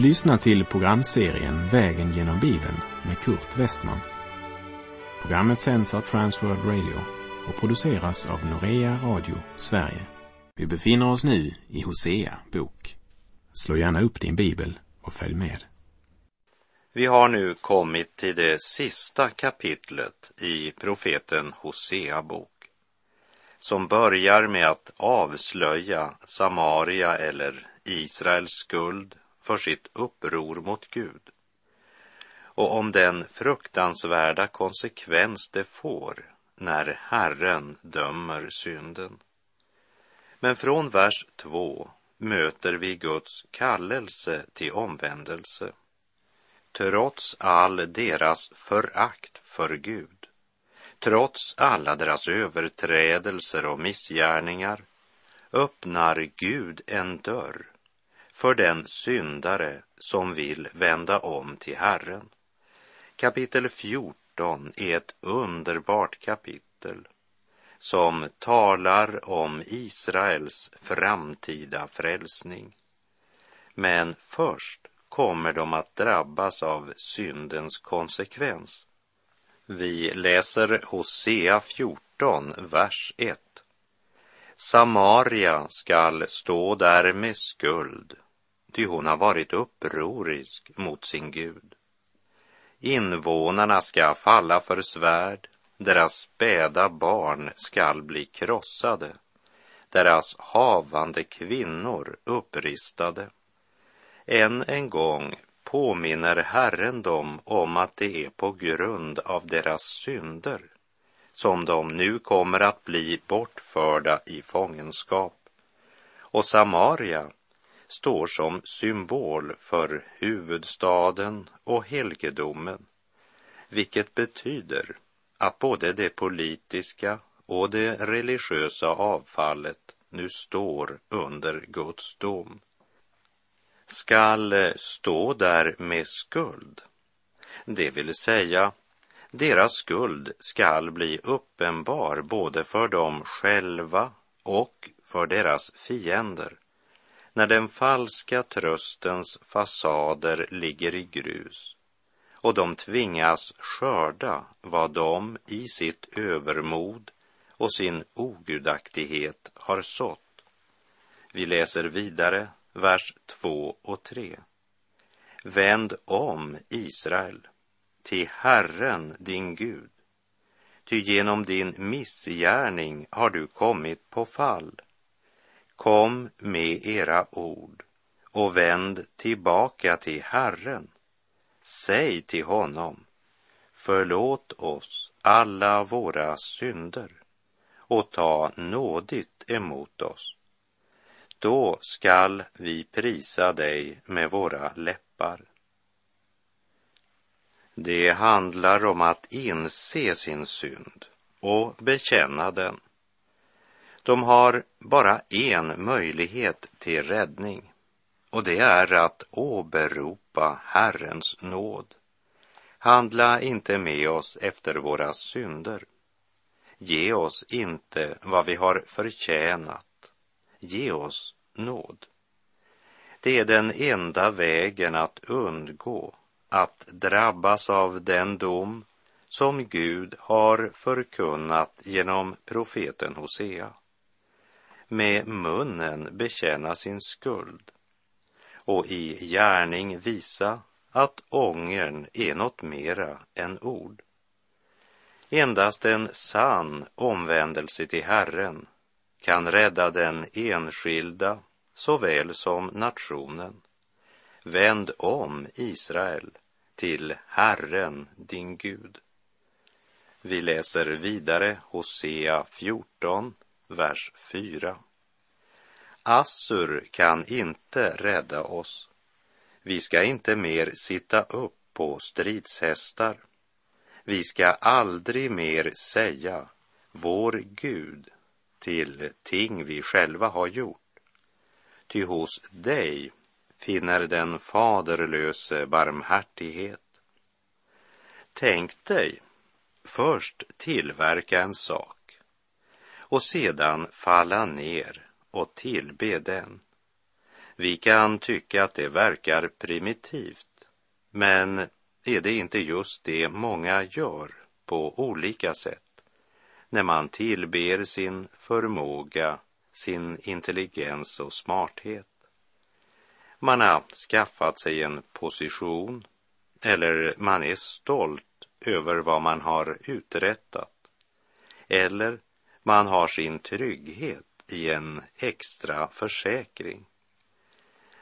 Du lyssnar till programserien Vägen genom Bibeln med Kurt Westman. Programmet sänds av Transworld Radio och produceras av Norea Radio Sverige. Vi befinner oss nu i Hosea bok. Slå gärna upp din bibel och följ med. Vi har nu kommit till det sista kapitlet i profeten Hosea bok som börjar med att avslöja Samaria eller Israels skuld för sitt uppror mot Gud och om den fruktansvärda konsekvens det får när Herren dömer synden. Men från vers 2 möter vi Guds kallelse till omvändelse. Trots all deras förakt för Gud, trots alla deras överträdelser och missgärningar, öppnar Gud en dörr för den syndare som vill vända om till Herren. Kapitel 14 är ett underbart kapitel som talar om Israels framtida frälsning. Men först kommer de att drabbas av syndens konsekvens. Vi läser Hosea 14, vers 1. Samaria skall stå där med skuld ty hon har varit upprorisk mot sin Gud. Invånarna ska falla för svärd, deras späda barn skall bli krossade, deras havande kvinnor uppristade. Än en gång påminner Herren dem om att det är på grund av deras synder som de nu kommer att bli bortförda i fångenskap. Och Samaria står som symbol för huvudstaden och helgedomen, vilket betyder att både det politiska och det religiösa avfallet nu står under Guds dom. Skall eh, stå där med skuld, det vill säga deras skuld skall bli uppenbar både för dem själva och för deras fiender när den falska tröstens fasader ligger i grus och de tvingas skörda vad de i sitt övermod och sin ogudaktighet har sått. Vi läser vidare vers 2 och 3. Vänd om, Israel, till Herren din Gud, ty genom din missgärning har du kommit på fall. Kom med era ord och vänd tillbaka till Herren. Säg till honom, förlåt oss alla våra synder och ta nådigt emot oss. Då skall vi prisa dig med våra läppar. Det handlar om att inse sin synd och bekänna den de har bara en möjlighet till räddning och det är att åberopa Herrens nåd. Handla inte med oss efter våra synder. Ge oss inte vad vi har förtjänat. Ge oss nåd. Det är den enda vägen att undgå att drabbas av den dom som Gud har förkunnat genom profeten Hosea med munnen bekänna sin skuld och i gärning visa att ångern är något mera än ord. Endast en sann omvändelse till Herren kan rädda den enskilda såväl som nationen. Vänd om, Israel, till Herren, din Gud. Vi läser vidare Hosea 14, vers 4. Assur kan inte rädda oss. Vi ska inte mer sitta upp på stridshästar. Vi ska aldrig mer säga vår Gud till ting vi själva har gjort. Ty hos dig finner den faderlöse barmhärtighet. Tänk dig först tillverka en sak och sedan falla ner och tillbe den. Vi kan tycka att det verkar primitivt, men är det inte just det många gör på olika sätt när man tillber sin förmåga, sin intelligens och smarthet? Man har skaffat sig en position eller man är stolt över vad man har uträttat. Eller man har sin trygghet i en extra försäkring.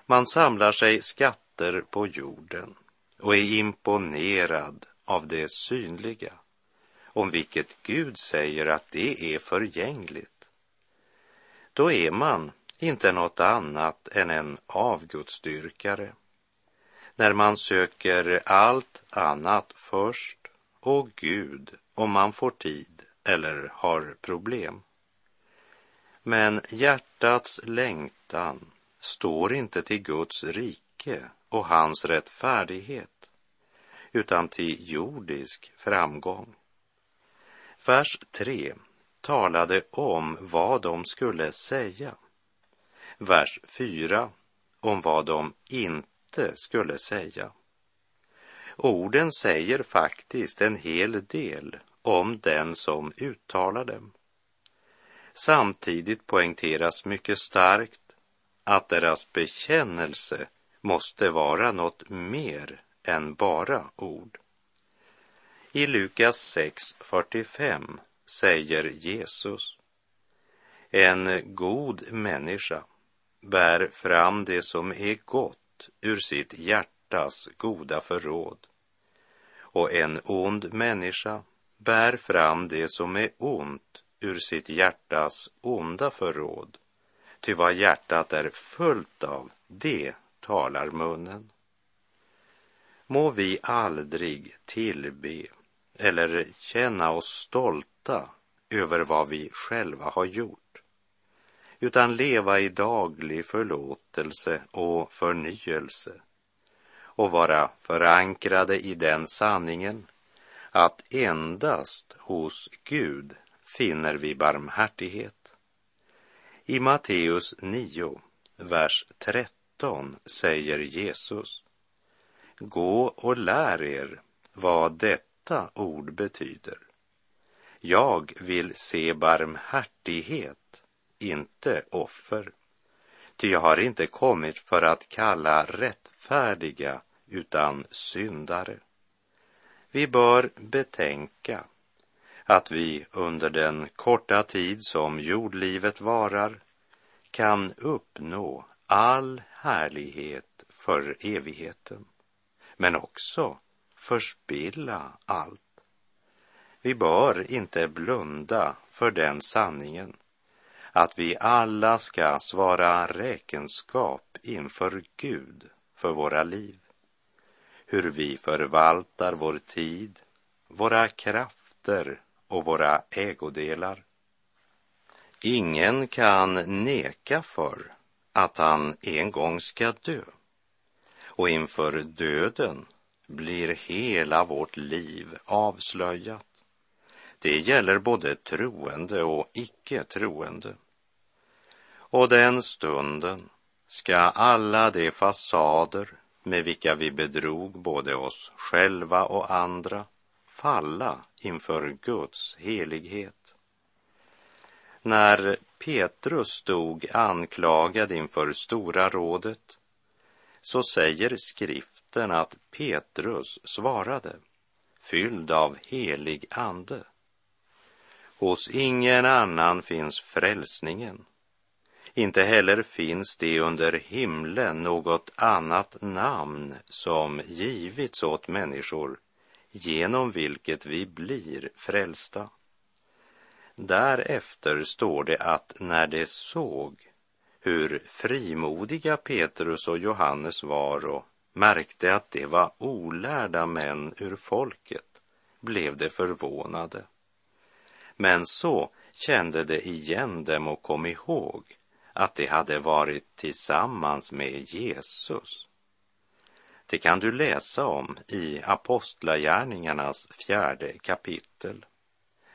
Man samlar sig skatter på jorden och är imponerad av det synliga, om vilket Gud säger att det är förgängligt. Då är man inte något annat än en avgudsdyrkare. När man söker allt annat först och Gud om man får tid eller har problem. Men hjärtats längtan står inte till Guds rike och hans rättfärdighet, utan till jordisk framgång. Vers 3 talade om vad de skulle säga. Vers 4 om vad de inte skulle säga. Orden säger faktiskt en hel del om den som uttalar dem. Samtidigt poängteras mycket starkt att deras bekännelse måste vara något mer än bara ord. I Lukas 6.45 säger Jesus En god människa bär fram det som är gott ur sitt hjärtas goda förråd och en ond människa bär fram det som är ont ur sitt hjärtas onda förråd. Ty vad hjärtat är fullt av, det talar munnen. Må vi aldrig tillbe eller känna oss stolta över vad vi själva har gjort, utan leva i daglig förlåtelse och förnyelse och vara förankrade i den sanningen att endast hos Gud finner vi barmhärtighet. I Matteus 9, vers 13 säger Jesus Gå och lär er vad detta ord betyder. Jag vill se barmhärtighet, inte offer. Ty jag har inte kommit för att kalla rättfärdiga utan syndare. Vi bör betänka att vi under den korta tid som jordlivet varar kan uppnå all härlighet för evigheten, men också förspilla allt. Vi bör inte blunda för den sanningen att vi alla ska svara räkenskap inför Gud för våra liv hur vi förvaltar vår tid, våra krafter och våra ägodelar. Ingen kan neka för att han en gång ska dö. Och inför döden blir hela vårt liv avslöjat. Det gäller både troende och icke troende. Och den stunden ska alla de fasader med vilka vi bedrog både oss själva och andra falla inför Guds helighet. När Petrus stod anklagad inför Stora rådet så säger skriften att Petrus svarade, fylld av helig ande. Hos ingen annan finns frälsningen, inte heller finns det under himlen något annat namn som givits åt människor genom vilket vi blir frälsta. Därefter står det att när de såg hur frimodiga Petrus och Johannes var och märkte att de var olärda män ur folket blev de förvånade. Men så kände de igen dem och kom ihåg att de hade varit tillsammans med Jesus. Det kan du läsa om i Apostlagärningarnas fjärde kapitel.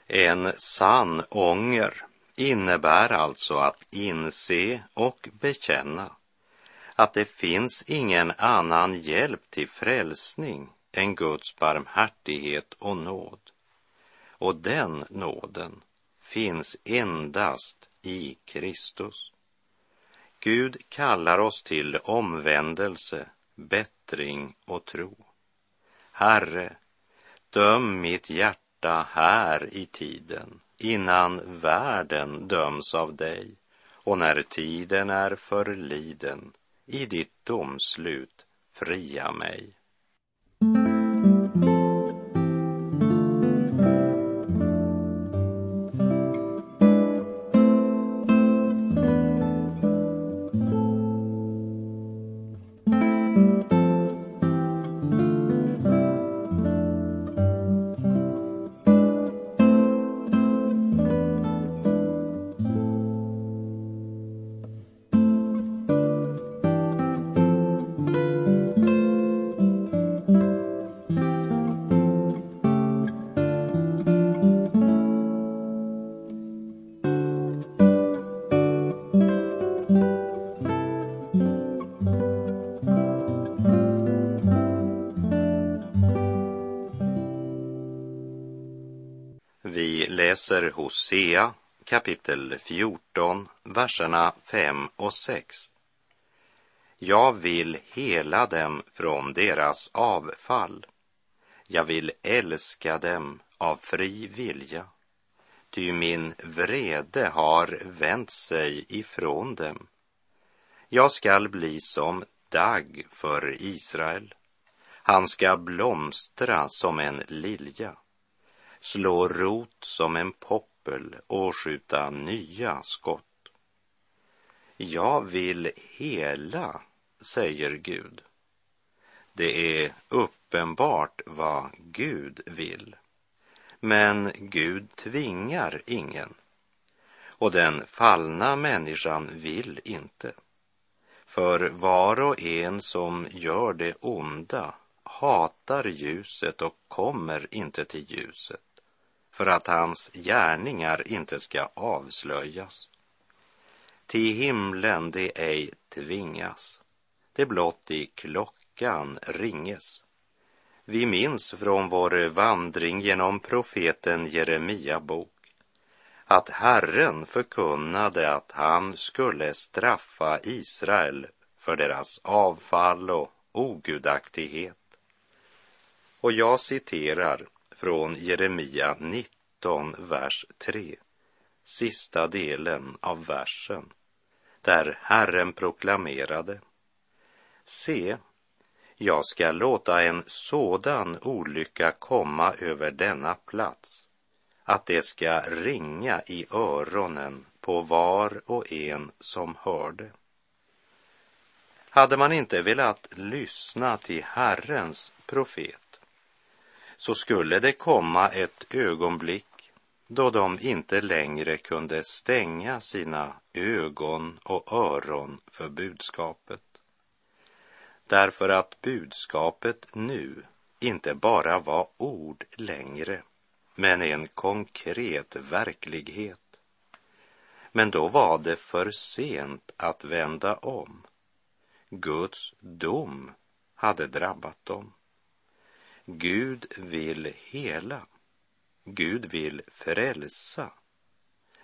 En sann ånger innebär alltså att inse och bekänna att det finns ingen annan hjälp till frälsning än Guds barmhärtighet och nåd. Och den nåden finns endast i Kristus. Gud kallar oss till omvändelse, bättring och tro. Herre, döm mitt hjärta här i tiden innan världen döms av dig och när tiden är förliden i ditt domslut fria mig. Läser Hosea kapitel 14, verserna 5 och 6. Jag vill hela dem från deras avfall. Jag vill älska dem av fri vilja. Ty min vrede har vänt sig ifrån dem. Jag skall bli som dagg för Israel. Han ska blomstra som en lilja slå rot som en poppel och skjuta nya skott. Jag vill hela, säger Gud. Det är uppenbart vad Gud vill. Men Gud tvingar ingen. Och den fallna människan vill inte. För var och en som gör det onda hatar ljuset och kommer inte till ljuset för att hans gärningar inte ska avslöjas. Till himlen det ej tvingas, det blott i klockan ringes. Vi minns från vår vandring genom profeten Jeremia bok att Herren förkunnade att han skulle straffa Israel för deras avfall och ogudaktighet. Och jag citerar från Jeremia 19, vers 3, sista delen av versen, där Herren proklamerade Se, jag ska låta en sådan olycka komma över denna plats att det ska ringa i öronen på var och en som hörde. Hade man inte velat lyssna till Herrens profet så skulle det komma ett ögonblick då de inte längre kunde stänga sina ögon och öron för budskapet. Därför att budskapet nu inte bara var ord längre, men en konkret verklighet. Men då var det för sent att vända om. Guds dom hade drabbat dem. Gud vill hela. Gud vill frälsa.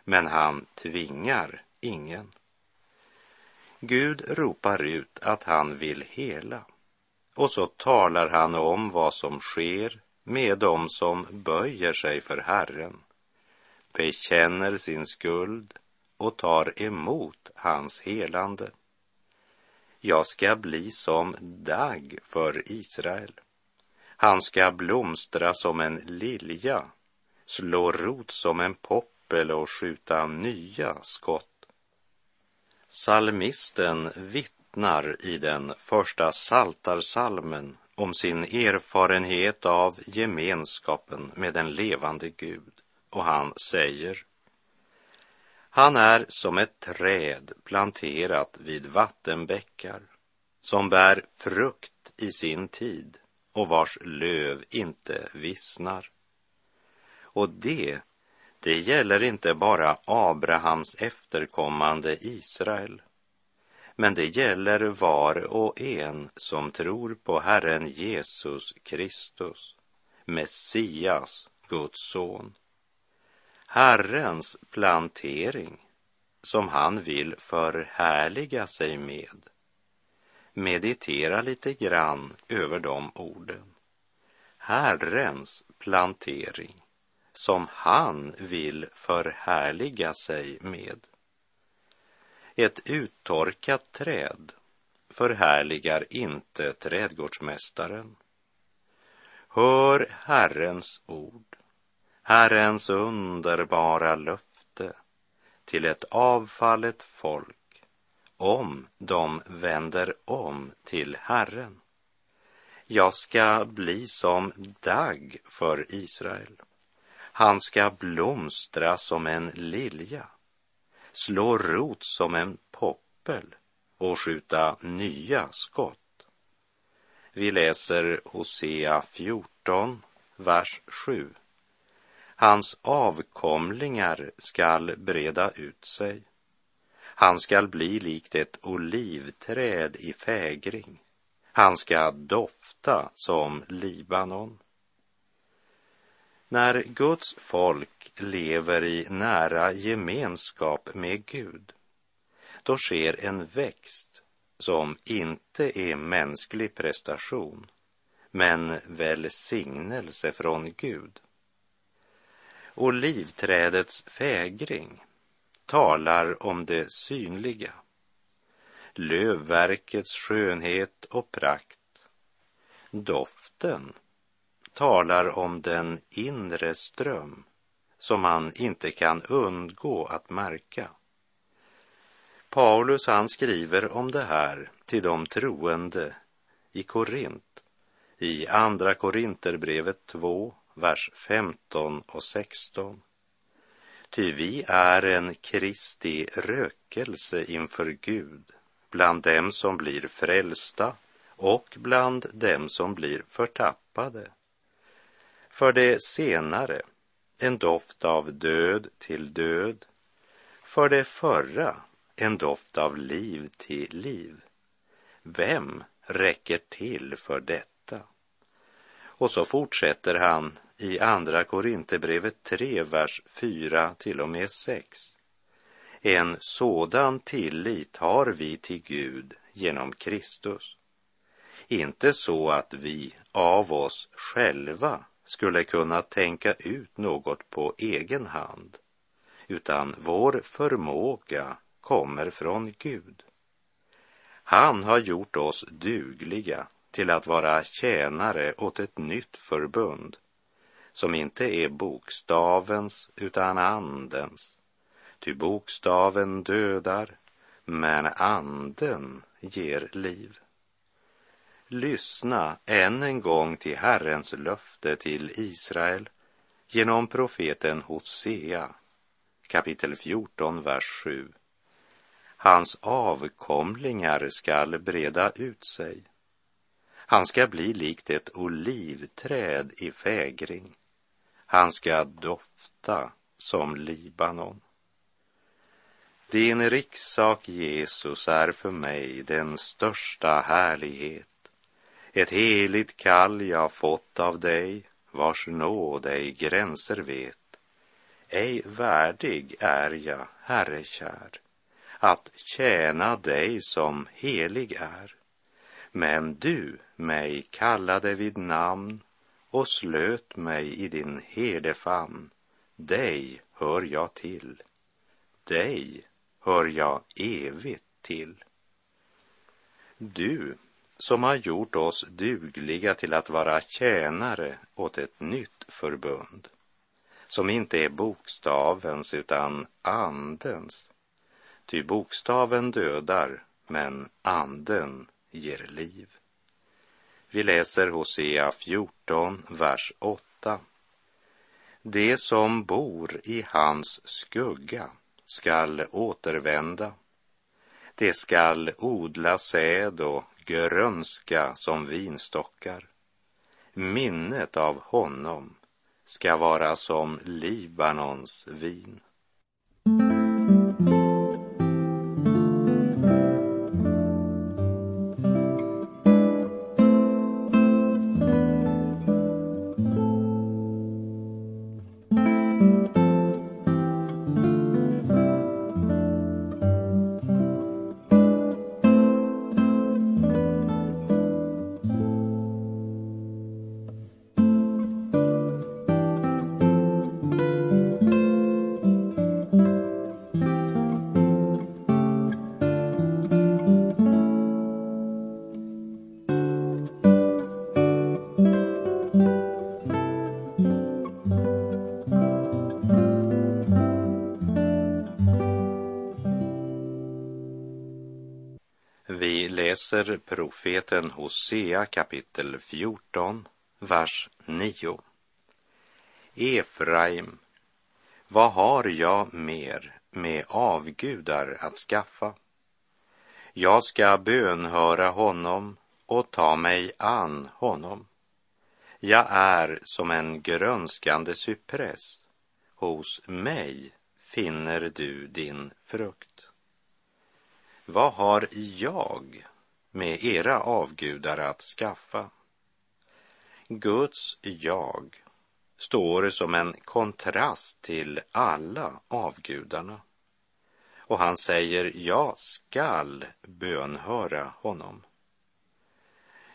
Men han tvingar ingen. Gud ropar ut att han vill hela. Och så talar han om vad som sker med dem som böjer sig för Herren, bekänner sin skuld och tar emot hans helande. Jag ska bli som dagg för Israel han ska blomstra som en lilja, slå rot som en poppel och skjuta nya skott. Salmisten vittnar i den första saltarsalmen om sin erfarenhet av gemenskapen med den levande Gud och han säger Han är som ett träd planterat vid vattenbäckar som bär frukt i sin tid och vars löv inte vissnar. Och det, det gäller inte bara Abrahams efterkommande Israel, men det gäller var och en som tror på Herren Jesus Kristus, Messias, Guds son. Herrens plantering som han vill förhärliga sig med. Meditera lite grann över de orden. Herrens plantering som han vill förhärliga sig med. Ett uttorkat träd förhärligar inte trädgårdsmästaren. Hör Herrens ord, Herrens underbara löfte till ett avfallet folk om de vänder om till Herren. Jag ska bli som dagg för Israel. Han ska blomstra som en lilja slå rot som en poppel och skjuta nya skott. Vi läser Hosea 14, vers 7. Hans avkomlingar skall breda ut sig. Han skall bli likt ett olivträd i fägring. Han ska dofta som Libanon. När Guds folk lever i nära gemenskap med Gud, då sker en växt som inte är mänsklig prestation, men välsignelse från Gud. Olivträdets fägring talar om det synliga, lövverkets skönhet och prakt, doften talar om den inre ström som man inte kan undgå att märka. Paulus han skriver om det här till de troende i Korint i Andra Korinterbrevet 2, vers 15 och 16. Ty vi är en Kristi rökelse inför Gud bland dem som blir frälsta och bland dem som blir förtappade. För det senare en doft av död till död. För det förra en doft av liv till liv. Vem räcker till för detta? Och så fortsätter han i Andra Korinthierbrevet 3, vers 4 till och med 6. En sådan tillit har vi till Gud genom Kristus. Inte så att vi av oss själva skulle kunna tänka ut något på egen hand, utan vår förmåga kommer från Gud. Han har gjort oss dugliga till att vara tjänare åt ett nytt förbund som inte är bokstavens utan andens. Ty bokstaven dödar, men anden ger liv. Lyssna än en gång till Herrens löfte till Israel genom profeten Hosea, kapitel 14, vers 7. Hans avkomlingar skall breda ut sig. Han ska bli likt ett olivträd i fägring. Han ska dofta som Libanon. Din rikssak, Jesus, är för mig den största härlighet ett heligt kall jag fått av dig, vars nåd ej gränser vet. Ej värdig är jag, Herre kär, att tjäna dig som helig är. Men du mig kallade vid namn och slöt mig i din herdefamn. Dig hör jag till, dig hör jag evigt till. Du som har gjort oss dugliga till att vara tjänare åt ett nytt förbund, som inte är bokstavens utan andens. Ty bokstaven dödar, men anden ger liv. Vi läser Hosea 14, vers 8. Det som bor i hans skugga skall återvända. Det skall odla säd och grönska som vinstockar. Minnet av honom ska vara som Libanons vin. Profeten Hosea kapitel 14, vers 9. Efraim, vad har jag mer med avgudar att skaffa? Jag ska bönhöra honom och ta mig an honom. Jag är som en grönskande cypress. Hos mig finner du din frukt. Vad har jag med era avgudar att skaffa? Guds jag står som en kontrast till alla avgudarna. Och han säger, jag skall bönhöra honom.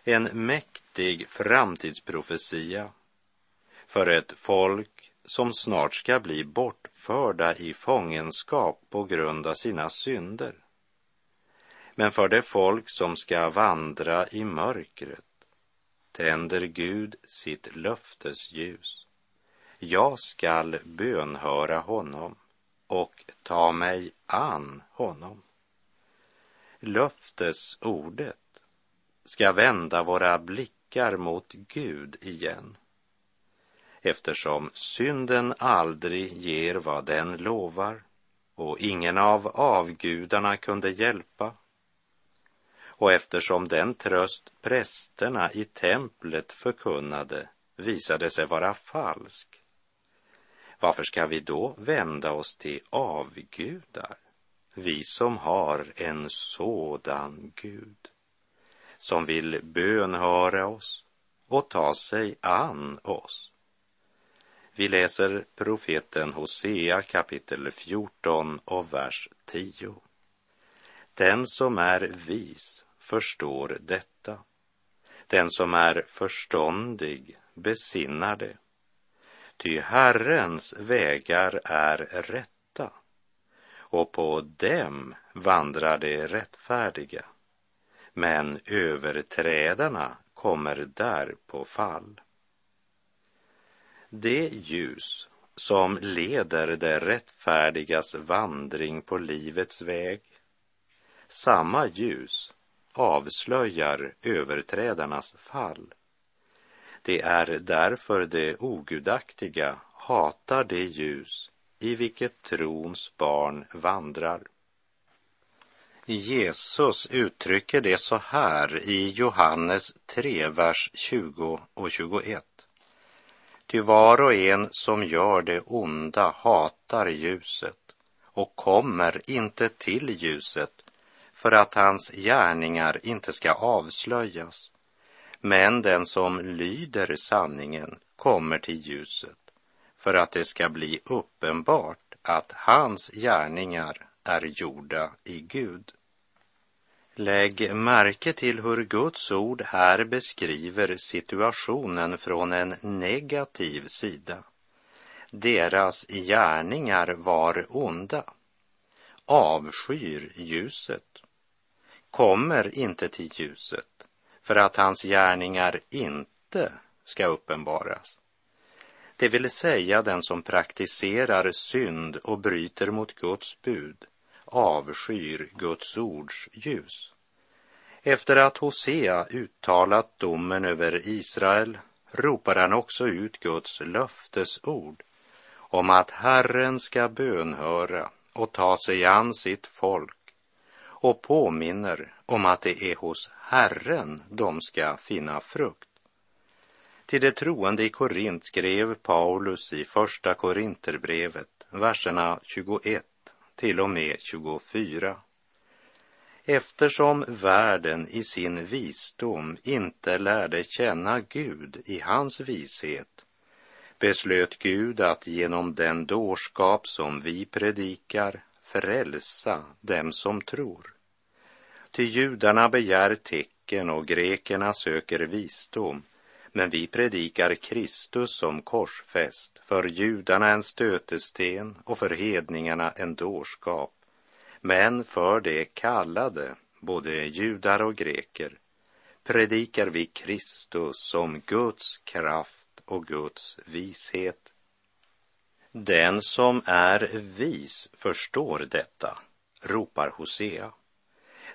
En mäktig framtidsprofetia för ett folk som snart ska bli bortförda i fångenskap på grund av sina synder. Men för det folk som ska vandra i mörkret tänder Gud sitt löftesljus. Jag skall bönhöra honom och ta mig an honom. Löftesordet ska vända våra blickar mot Gud igen eftersom synden aldrig ger vad den lovar och ingen av avgudarna kunde hjälpa och eftersom den tröst prästerna i templet förkunnade visade sig vara falsk, varför ska vi då vända oss till avgudar, vi som har en sådan Gud, som vill bönhöra oss och ta sig an oss? Vi läser profeten Hosea kapitel 14 och vers 10. Den som är vis förstår detta. Den som är förståndig besinnar det. Ty Herrens vägar är rätta och på dem vandrar de rättfärdiga. Men överträdarna kommer där på fall. Det ljus som leder det rättfärdigas vandring på livets väg, samma ljus avslöjar överträdarnas fall. Det är därför det ogudaktiga hatar det ljus i vilket trons barn vandrar. Jesus uttrycker det så här i Johannes 3, vers 20 och 21. Ty var och en som gör det onda hatar ljuset och kommer inte till ljuset för att hans gärningar inte ska avslöjas. Men den som lyder sanningen kommer till ljuset för att det ska bli uppenbart att hans gärningar är gjorda i Gud. Lägg märke till hur Guds ord här beskriver situationen från en negativ sida. Deras gärningar var onda, avskyr ljuset, kommer inte till ljuset för att hans gärningar inte ska uppenbaras. Det vill säga den som praktiserar synd och bryter mot Guds bud avskyr Guds ords ljus. Efter att Hosea uttalat domen över Israel ropar han också ut Guds löftesord om att Herren ska bönhöra och ta sig an sitt folk och påminner om att det är hos Herren de ska finna frukt. Till de troende i Korint skrev Paulus i Första Korinterbrevet, verserna 21 till och med 24. Eftersom världen i sin visdom inte lärde känna Gud i hans vishet beslöt Gud att genom den dårskap som vi predikar frälsa dem som tror. Ty judarna begär tecken och grekerna söker visdom men vi predikar Kristus som korsfäst, för judarna en stötesten och för hedningarna en dårskap. Men för de kallade, både judar och greker, predikar vi Kristus som Guds kraft och Guds vishet. Den som är vis förstår detta, ropar Hosea.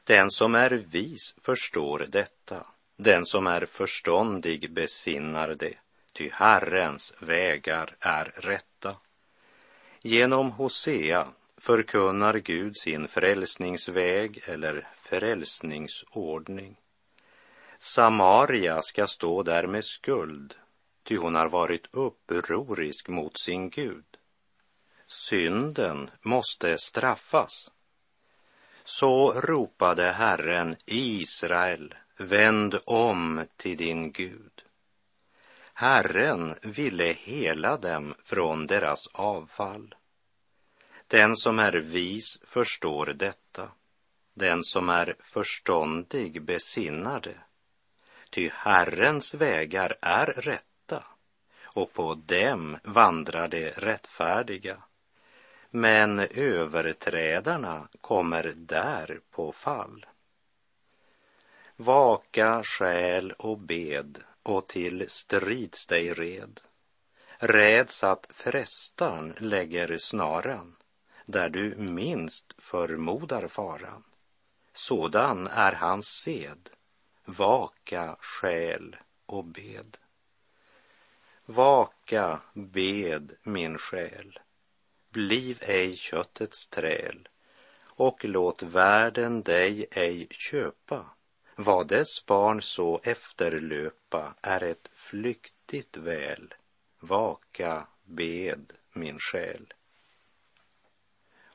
Den som är vis förstår detta, den som är förståndig besinnar det, ty Herrens vägar är rätta. Genom Hosea förkunnar Gud sin frälsningsväg eller frälsningsordning. Samaria ska stå där med skuld, ty hon har varit upprorisk mot sin Gud. Synden måste straffas. Så ropade Herren Israel, vänd om till din Gud. Herren ville hela dem från deras avfall. Den som är vis förstår detta. Den som är förståndig besinnar det. Ty Herrens vägar är rätta och på dem vandrar de rättfärdiga. Men överträdarna kommer där på fall. Vaka själ och bed och till strids dig red. Räds att frestan lägger snaran där du minst förmodar faran. Sådan är hans sed, vaka själ och bed. Vaka, bed min själ, bliv ej köttets träl och låt världen dig ej köpa. Vad dess barn så efterlöpa är ett flyktigt väl. Vaka, bed min själ.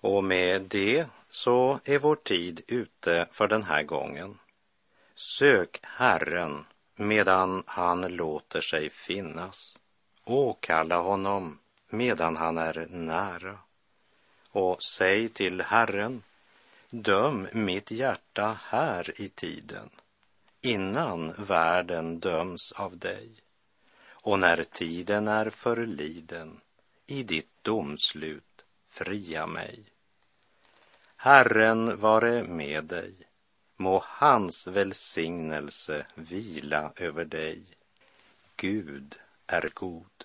Och med det så är vår tid ute för den här gången. Sök Herren medan han låter sig finnas. Åkalla honom medan han är nära. Och säg till Herren, döm mitt hjärta här i tiden, innan världen döms av dig. Och när tiden är förliden, i ditt domslut, fria mig. Herren vare med dig. Må hans välsignelse vila över dig. Gud är god.